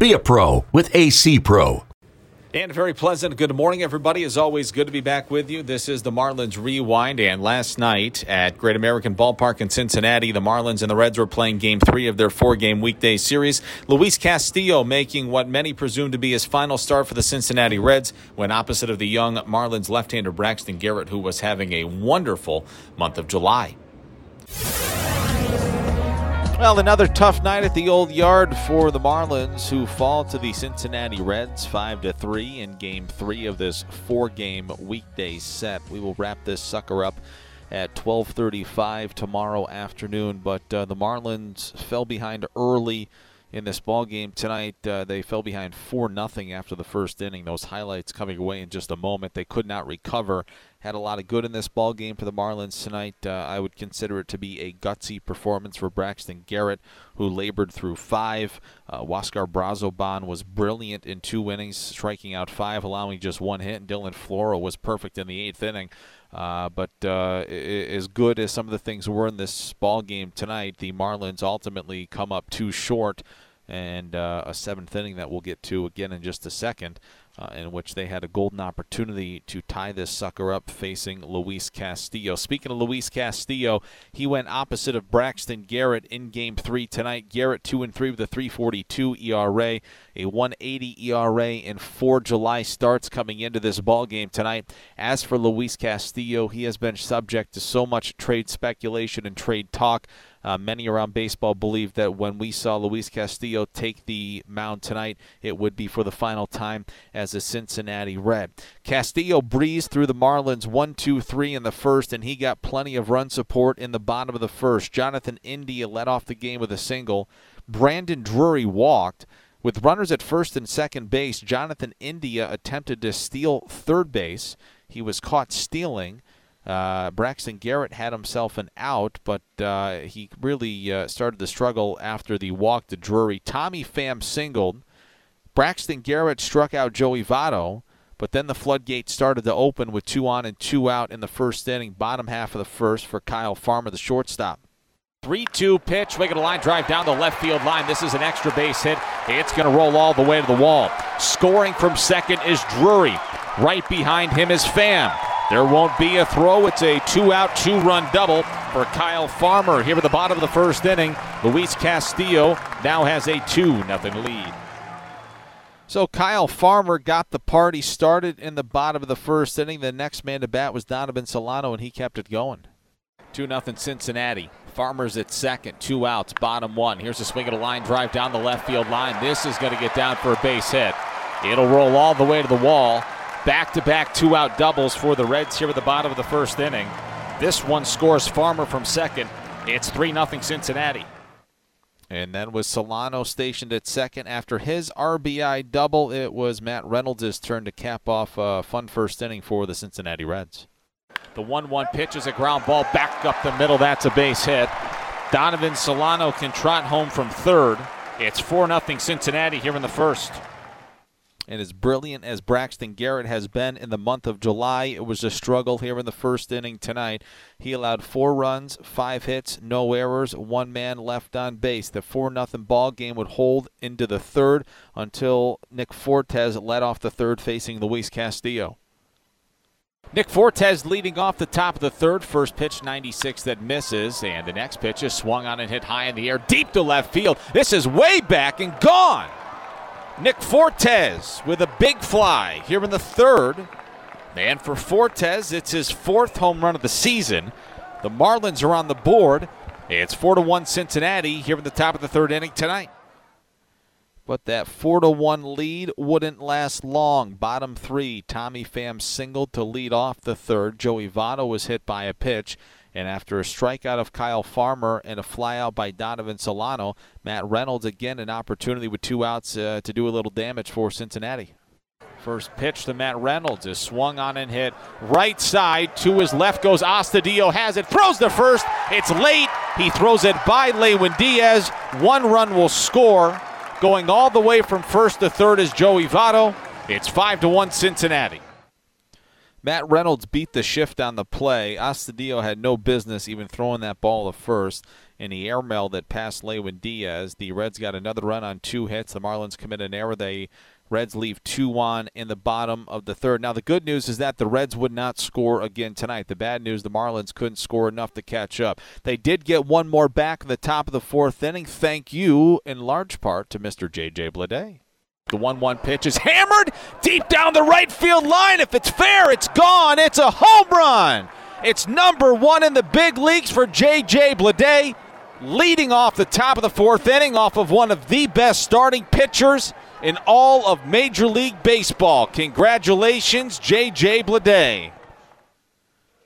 Be a pro with AC Pro. And very pleasant good morning, everybody. As always, good to be back with you. This is the Marlins Rewind. And last night at Great American Ballpark in Cincinnati, the Marlins and the Reds were playing game three of their four game weekday series. Luis Castillo making what many presume to be his final start for the Cincinnati Reds when opposite of the young Marlins left hander Braxton Garrett, who was having a wonderful month of July. Well, another tough night at the old yard for the Marlins, who fall to the Cincinnati Reds 5 to 3 in game three of this four game weekday set. We will wrap this sucker up at 12:35 tomorrow afternoon. But uh, the Marlins fell behind early in this ball game tonight. Uh, they fell behind four nothing after the first inning. Those highlights coming away in just a moment. They could not recover. Had a lot of good in this ball game for the Marlins tonight. Uh, I would consider it to be a gutsy performance for Braxton Garrett, who labored through five. Uh, Huascar Brazoban was brilliant in two innings, striking out five, allowing just one hit. And Dylan Floro was perfect in the eighth inning. Uh, but uh, as good as some of the things were in this ball game tonight, the Marlins ultimately come up too short, and uh, a seventh inning that we'll get to again in just a second uh, in which they had a golden opportunity to tie this sucker up facing Luis Castillo. Speaking of Luis Castillo, he went opposite of Braxton Garrett in game three tonight. Garrett 2 and 3 with a 342 ERA, a 180 ERA, in four July starts coming into this ball game tonight. As for Luis Castillo, he has been subject to so much trade speculation and trade talk. Uh, many around baseball believe that when we saw Luis Castillo take the mound tonight, it would be for the final time as a Cincinnati Red. Castillo breezed through the Marlins 1 2 3 in the first, and he got plenty of run support in the bottom of the first. Jonathan India led off the game with a single. Brandon Drury walked. With runners at first and second base, Jonathan India attempted to steal third base. He was caught stealing. Uh, Braxton Garrett had himself an out, but uh, he really uh, started the struggle after the walk to Drury. Tommy Pham singled. Braxton Garrett struck out Joey Votto, but then the floodgates started to open with two on and two out in the first inning, bottom half of the first for Kyle Farmer, the shortstop. 3 2 pitch, making a line drive down the left field line. This is an extra base hit. It's going to roll all the way to the wall. Scoring from second is Drury. Right behind him is Pham. There won't be a throw. It's a two out, two run double for Kyle Farmer here at the bottom of the first inning. Luis Castillo now has a 2 0 lead. So Kyle Farmer got the party started in the bottom of the first inning. The next man to bat was Donovan Solano, and he kept it going. 2 0 Cincinnati. Farmer's at second, two outs, bottom one. Here's a swing of a line drive down the left field line. This is going to get down for a base hit. It'll roll all the way to the wall. Back to back two out doubles for the Reds here at the bottom of the first inning. This one scores Farmer from second. It's 3 0 Cincinnati. And then with Solano stationed at second after his RBI double, it was Matt Reynolds' turn to cap off a fun first inning for the Cincinnati Reds. The 1 1 pitch is a ground ball back up the middle. That's a base hit. Donovan Solano can trot home from third. It's 4 0 Cincinnati here in the first and as brilliant as Braxton Garrett has been in the month of July, it was a struggle here in the first inning tonight. He allowed four runs, five hits, no errors, one man left on base. The 4 0 ball game would hold into the third until Nick Fortes led off the third facing Luis Castillo. Nick Fortes leading off the top of the third. First pitch, 96 that misses. And the next pitch is swung on and hit high in the air, deep to left field. This is way back and gone. Nick Fortes with a big fly here in the third. And for Fortes, it's his fourth home run of the season. The Marlins are on the board. It's 4 to 1 Cincinnati here in the top of the third inning tonight. But that 4 to 1 lead wouldn't last long. Bottom three, Tommy Pham singled to lead off the third. Joey Votto was hit by a pitch. And after a strikeout of Kyle Farmer and a flyout by Donovan Solano, Matt Reynolds again an opportunity with two outs uh, to do a little damage for Cincinnati. First pitch to Matt Reynolds is swung on and hit right side. To his left goes Astudillo has it throws the first. It's late. He throws it by Lewin Diaz. One run will score. Going all the way from first to third is Joey Votto. It's five to one Cincinnati Matt Reynolds beat the shift on the play. Astudillo had no business even throwing that ball to first. In the airmail that passed Lewin Diaz, the Reds got another run on two hits. The Marlins commit an error. They Reds leave 2 on in the bottom of the third. Now, the good news is that the Reds would not score again tonight. The bad news, the Marlins couldn't score enough to catch up. They did get one more back in the top of the fourth inning. Thank you, in large part, to Mr. J.J. Bleday. The 1 1 pitch is hammered deep down the right field line. If it's fair, it's gone. It's a home run. It's number one in the big leagues for J.J. Bleday, leading off the top of the fourth inning off of one of the best starting pitchers in all of Major League Baseball. Congratulations, J.J. Bleday.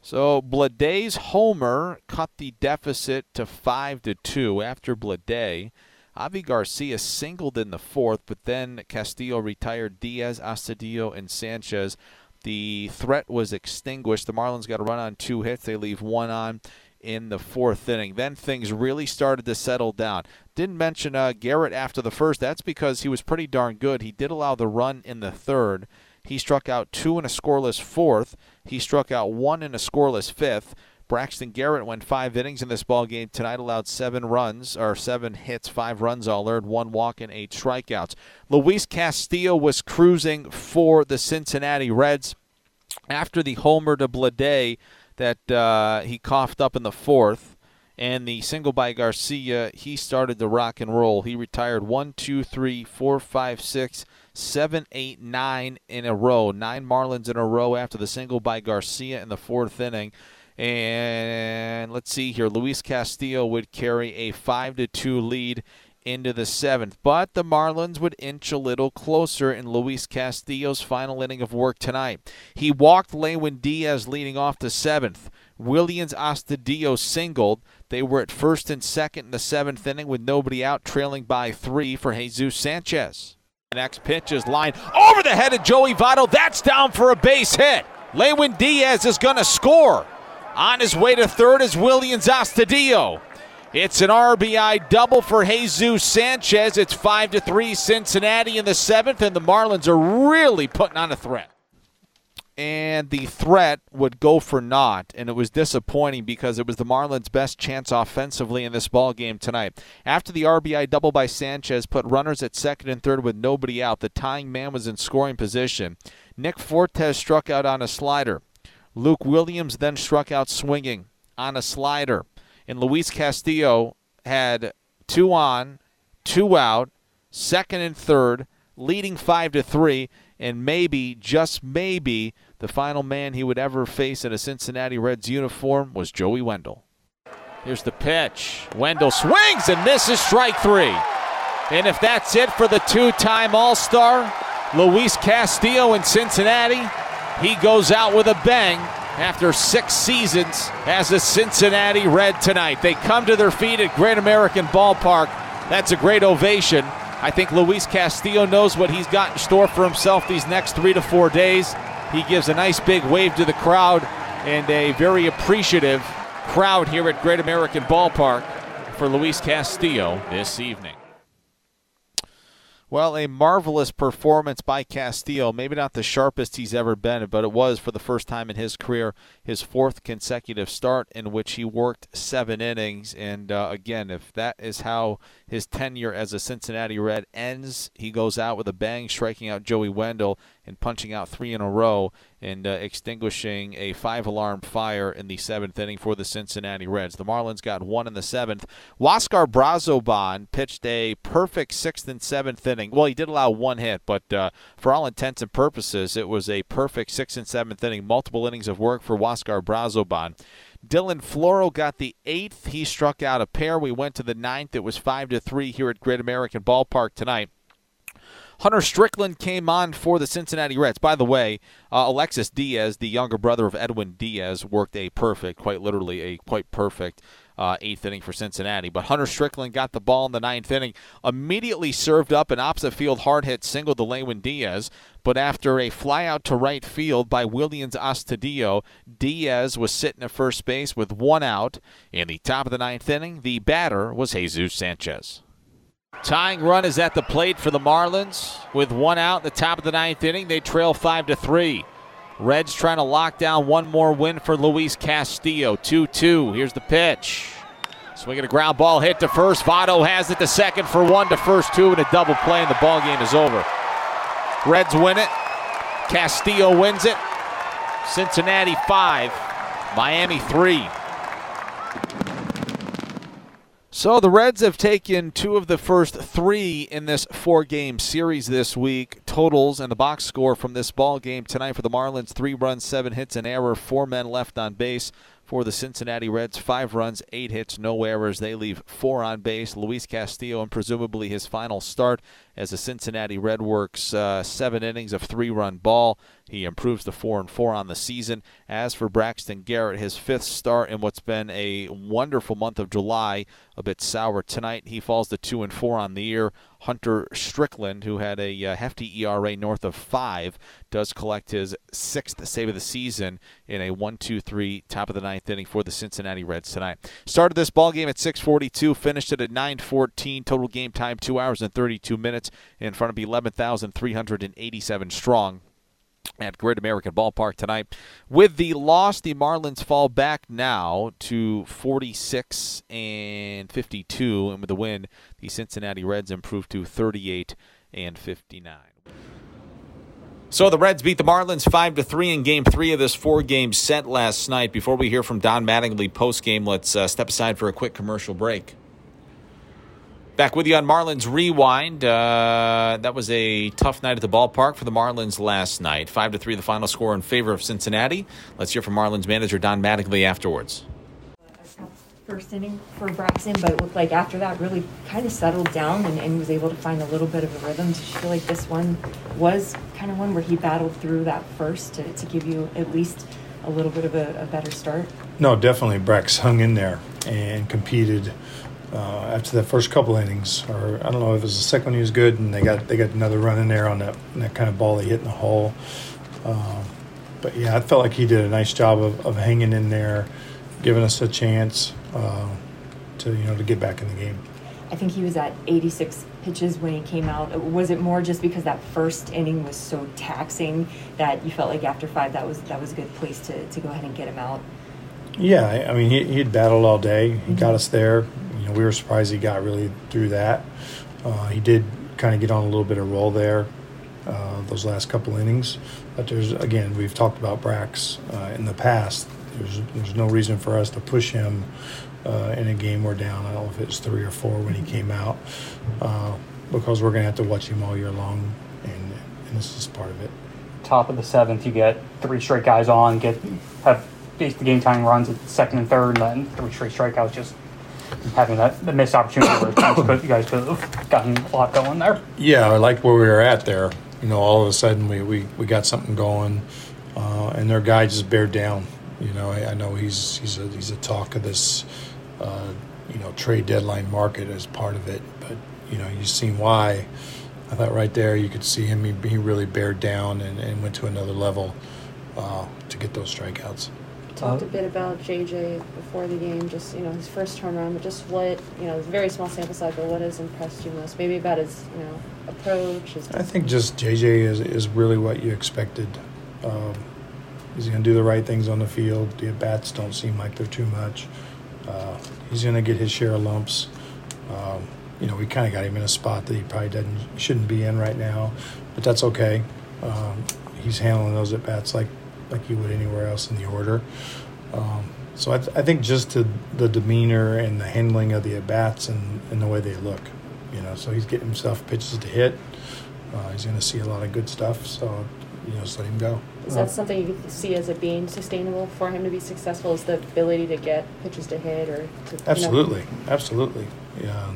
So Bleday's homer cut the deficit to five to two after Bleday. Avi Garcia singled in the fourth, but then Castillo retired Diaz, Astudillo, and Sanchez. The threat was extinguished. The Marlins got a run on two hits. They leave one on in the fourth inning. Then things really started to settle down. Didn't mention uh, Garrett after the first. That's because he was pretty darn good. He did allow the run in the third. He struck out two in a scoreless fourth. He struck out one in a scoreless fifth. Braxton Garrett went five innings in this ball game tonight, allowed seven runs or seven hits, five runs all earned, one walk and eight strikeouts. Luis Castillo was cruising for the Cincinnati Reds after the homer to Bleday that uh, he coughed up in the fourth. And the single by Garcia, he started to rock and roll. He retired one, two, three, four, five, six, seven, eight, nine in a row. Nine Marlins in a row after the single by Garcia in the fourth inning. And let's see here. Luis Castillo would carry a 5 to 2 lead into the seventh. But the Marlins would inch a little closer in Luis Castillo's final inning of work tonight. He walked Lewin Diaz leading off the seventh. Willians Astudillo singled. They were at first and second in the seventh inning with nobody out, trailing by three for Jesus Sanchez. The next pitch is lined over the head of Joey Votto. That's down for a base hit. Lewin Diaz is going to score. On his way to third is Willians Astudillo. It's an RBI double for Jesus Sanchez. It's 5 to 3 Cincinnati in the seventh, and the Marlins are really putting on a threat. And the threat would go for naught, and it was disappointing because it was the Marlins' best chance offensively in this ball game tonight. After the RBI double by Sanchez put runners at second and third with nobody out, the tying man was in scoring position. Nick Fortes struck out on a slider. Luke Williams then struck out swinging on a slider and Luis Castillo had two on, two out, second and third, leading five to three, and maybe, just maybe, the final man he would ever face in a Cincinnati Reds uniform was Joey Wendle. Here's the pitch. Wendle swings and misses strike three. And if that's it for the two time All Star, Luis Castillo in Cincinnati, he goes out with a bang after six seasons as a Cincinnati Red tonight. They come to their feet at Great American Ballpark. That's a great ovation. I think Luis Castillo knows what he's got in store for himself these next three to four days. He gives a nice big wave to the crowd and a very appreciative crowd here at Great American Ballpark for Luis Castillo this evening. Well, a marvelous performance by Castillo. Maybe not the sharpest he's ever been, but it was for the first time in his career his fourth consecutive start in which he worked seven innings. And uh, again, if that is how his tenure as a Cincinnati Red ends, he goes out with a bang, striking out Joey Wendle and punching out three in a row and uh, extinguishing a five alarm fire in the seventh inning for the Cincinnati Reds. The Marlins got one in the seventh. Huascar Brazoban pitched a perfect sixth and seventh inning. Well, he did allow one hit, but uh, for all intents and purposes, it was a perfect sixth and seventh inning, multiple innings of work for Huascar Brazoban. Dylan Floro got the eighth. He struck out a pair. We went to the ninth. It was five to three here at Great American Ballpark tonight. Hunter Strickland came on for the Cincinnati Reds. By the way, uh, Alexis Diaz, the younger brother of Edwin Diaz, worked a perfect, quite literally a quite perfect uh, eighth inning for Cincinnati. But Hunter Strickland got the ball in the ninth inning, immediately served up an opposite field hard hit single to Lewin Diaz. But after a flyout to right field by Willians Astudillo, Diaz was sitting at first base with one out. In the top of the ninth inning, the batter was Jesus Sanchez. Tying run is at the plate for the Marlins with one out in the top of the ninth inning. They trail five to three. Reds trying to lock down one more win for Luis Castillo. 2 2. Here's the pitch. Swinging a ground ball hit to first. Votto has it to second for one to first two, and a double play, and the ball game is over. Reds win it. Castillo wins it. Cincinnati five, Miami three. So the Reds have taken two of the first three in this four-game series this week. Totals and the box score from this ball game tonight for the Marlins: three runs, seven hits, an error, four men left on base for the Cincinnati Reds. Five runs, eight hits, no errors. They leave four on base. Luis Castillo, and presumably his final start as the Cincinnati Red works uh, seven innings of three-run ball. He improves to four and four on the season. As for Braxton Garrett, his fifth start in what's been a wonderful month of July, a bit sour tonight. He falls to two and four on the year. Hunter Strickland, who had a uh, hefty ERA north of five, does collect his sixth save of the season in a 1-2-3 top of the ninth inning for the Cincinnati Reds tonight. Started this ball game at 6:42, finished it at 9:14. Total game time two hours and 32 minutes in front of 11,387 strong at Great American Ballpark tonight. With the loss, the Marlins fall back now to 46 and 52, and with the win, the Cincinnati Reds improve to 38 and 59. So the Reds beat the Marlins five to three in Game Three of this four-game set last night. Before we hear from Don Mattingly post-game, let's uh, step aside for a quick commercial break. Back with you on Marlins Rewind. Uh, that was a tough night at the ballpark for the Marlins last night. Five to three, the final score in favor of Cincinnati. Let's hear from Marlins manager Don Mattingly afterwards. First inning for Braxton, but it looked like after that really kind of settled down and, and was able to find a little bit of a rhythm. Did you feel like this one was kind of one where he battled through that first to, to give you at least a little bit of a, a better start? No, definitely. Brax hung in there and competed uh, after the first couple innings, or I don't know if it was the second one he was good, and they got they got another run in there on that that kind of ball he hit in the hole. Um, but yeah, I felt like he did a nice job of, of hanging in there, giving us a chance uh, to you know to get back in the game. I think he was at 86 pitches when he came out. Was it more just because that first inning was so taxing that you felt like after five that was that was a good place to, to go ahead and get him out? Yeah, I mean he he had battled all day. He mm-hmm. got us there know, we were surprised he got really through that. Uh, he did kind of get on a little bit of roll there uh, those last couple innings. But there's again, we've talked about Brax uh, in the past. There's there's no reason for us to push him uh, in a game we're down. I don't know if it's three or four when he came out, uh, because we're going to have to watch him all year long, and, and this is part of it. Top of the seventh, you get three straight guys on, get have the game time runs at second and third, and then three straight strikeouts. Just having that the missed opportunity where you guys could have gotten a lot going there. Yeah, I like where we were at there. You know, all of a sudden we, we, we got something going, uh, and their guy just bared down. You know, I, I, know he's he's a he's a talk of this, uh, you know, trade deadline market as part of it. But you know, you've seen why. I thought right there you could see him. He, he really bared down and, and went to another level uh, to get those strikeouts talked a bit about JJ before the game, just you know his first turnaround, but just what you know, very small sample size, but what has impressed you most? Maybe about his you know approach. His I think just JJ is is really what you expected. Um, he's going to do the right things on the field. The at bats don't seem like they're too much. Uh, he's going to get his share of lumps. Um, you know, we kind of got him in a spot that he probably doesn't shouldn't be in right now, but that's okay. Um, he's handling those at bats like like you would anywhere else in the order. Um, so I, th- I, think just to the demeanor and the handling of the at bats and, and the way they look, you know. So he's getting himself pitches to hit. Uh, he's going to see a lot of good stuff. So you know, just let him go. Is that something you see as it being sustainable for him to be successful? Is the ability to get pitches to hit or to, absolutely, know? absolutely. Yeah,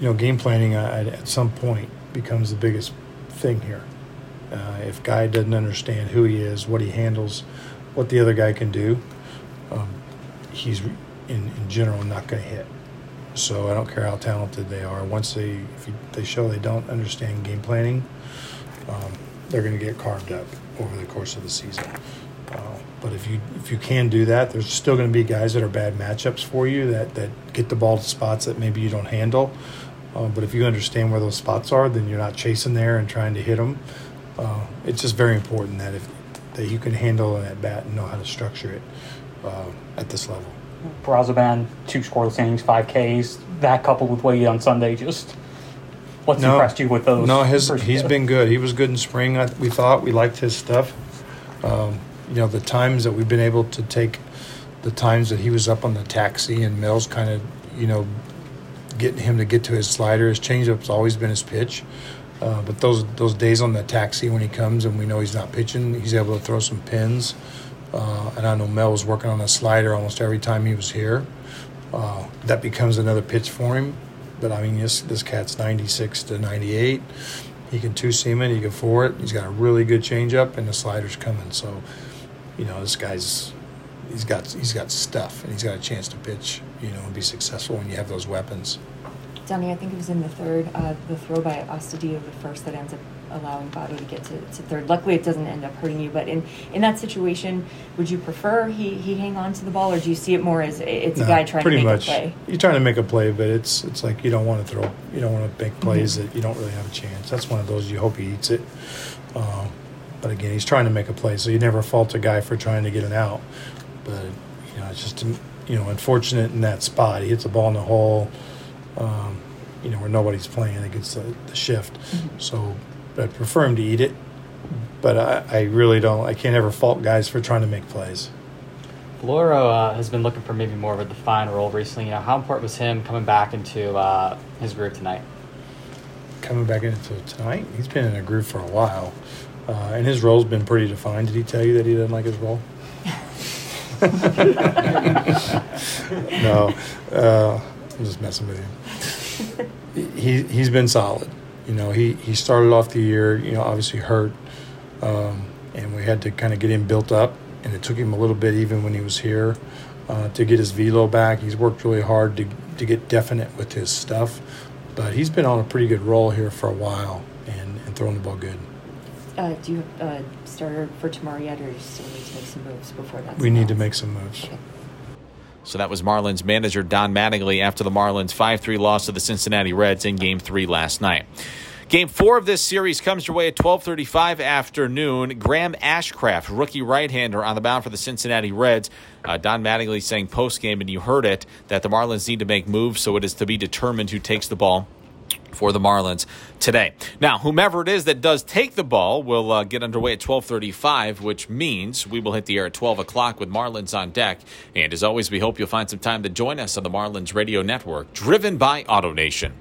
you know, game planning uh, at some point becomes the biggest thing here. Uh, if guy doesn't understand who he is, what he handles, what the other guy can do, um, he's in, in general not going to hit. So I don't care how talented they are. Once they if they show they don't understand game planning, um, they're going to get carved up over the course of the season. Uh, but if you if you can do that, there's still going to be guys that are bad matchups for you that, that get the ball to spots that maybe you don't handle. Uh, but if you understand where those spots are, then you're not chasing there and trying to hit them. Uh, it's just very important that if that you can handle an at bat and know how to structure it uh, at this level. Brazoban, two scoreless innings, five Ks. That coupled with what he did on Sunday, just what's No. impressed you with those? No, his he's been good. He was good in spring. I, we thought we liked his stuff. Um, you know, the times that we've been able to take the times that he was up on the taxi and Mills kind of, you know, getting him to get to his slider. His changeup's always been his pitch. Uh, but those those days on the taxi when he comes and we know he's not pitching, he's able to throw some pins. Uh, and I know Mel was working on a slider almost every time he was here. Uh, that becomes another pitch for him. But I mean, this this cat's 96 to 98. He can two seam it. He can four it. He's got a really good changeup, and the slider's coming. So, you know, this guy's he's got he's got stuff, and he's got a chance to pitch. You know, and be successful when you have those weapons. Donnie, I think it was in the third, uh, the throw by Astudillo, the first that ends up allowing Votto to get to, to third. Luckily, it doesn't end up hurting you. But in, in that situation, would you prefer he, he hang on to the ball, or do you see it more as it's a guy trying to make much. a play? You're trying to make a play, but it's it's like you don't want to throw, you don't want to make plays Mm-hmm. that you don't really have a chance. That's one of those you hope he eats it. Um, but again, he's trying to make a play, so you never fault a guy for trying to get an out. But you know, it's just you know unfortunate in that spot. He hits a ball in the hole, um, you know, where nobody's playing against the, the shift. Mm-hmm. So I prefer him to eat it, but I, I really don't. I can't ever fault guys for trying to make plays. Floro uh, has been looking for maybe more of a defined role recently. You know, how important was him coming back into uh, his group tonight? coming back into tonight. He's been in a groove for a while, uh, and his role's been pretty defined. Did he tell you that he doesn't like his role? no, uh, I'm just messing with you. He he's been solid. You know, he he started off the year, you know, obviously hurt, um, and we had to kind of get him built up, and it took him a little bit even when he was here uh, to get his velo back. He's worked really hard to to get definite with his stuff, but he's been on a pretty good roll here for a while and, and throwing the ball good. Uh, do you have a starter for tomorrow yet, or do you still need to make some moves before that? We need to make some moves. Okay. So that was Marlins manager Don Mattingly after the Marlins 5 3 loss to the Cincinnati Reds in game three last night. Game four of this series comes your way at 12:35 afternoon. Graham Ashcraft, rookie right-hander, on the mound for the Cincinnati Reds. Uh, Don Mattingly saying post-game, and you heard it, that the Marlins need to make moves, so it is to be determined who takes the ball for the Marlins today. Now, whomever it is that does take the ball will uh, get underway at 12:35, which means we will hit the air at 12 o'clock with Marlins on deck. And as always, we hope you'll find some time to join us on the Marlins Radio Network, driven by AutoNation.